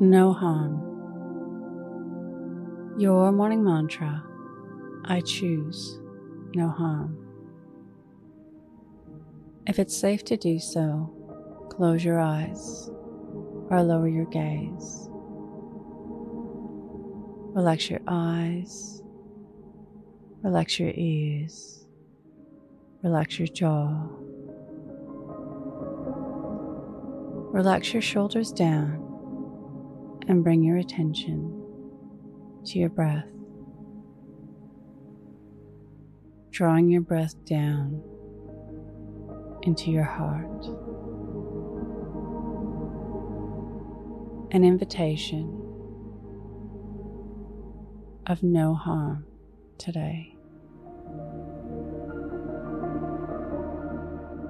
No harm. Your morning mantra I choose no harm. If it's safe to do so, close your eyes or lower your gaze. Relax your eyes, relax your ears, relax your jaw. Relax your shoulders down and bring your attention to your breath. Drawing your breath down into your heart. An invitation of no harm today.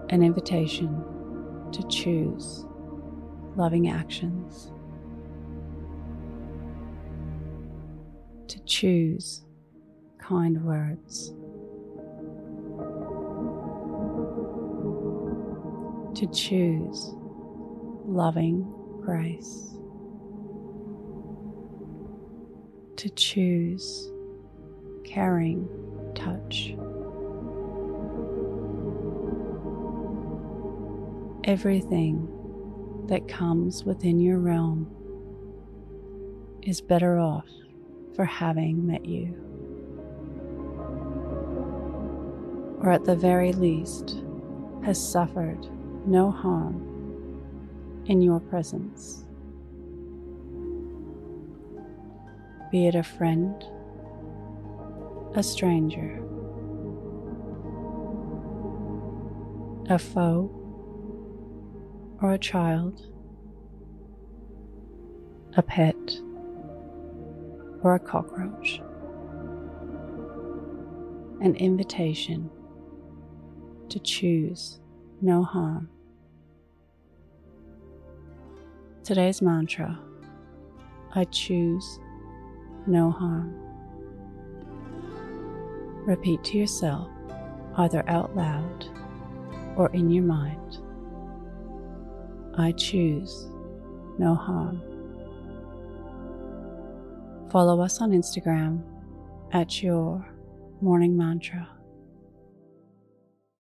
An invitation to choose loving actions. To choose kind words. To choose loving grace. To choose caring touch. Everything that comes within your realm is better off for having met you. Or at the very least, has suffered no harm in your presence. Be it a friend, a stranger, a foe, or a child, a pet, or a cockroach. An invitation to choose no harm. Today's mantra I choose no harm. Repeat to yourself, either out loud or in your mind. I choose no harm. Follow us on Instagram at your morning mantra.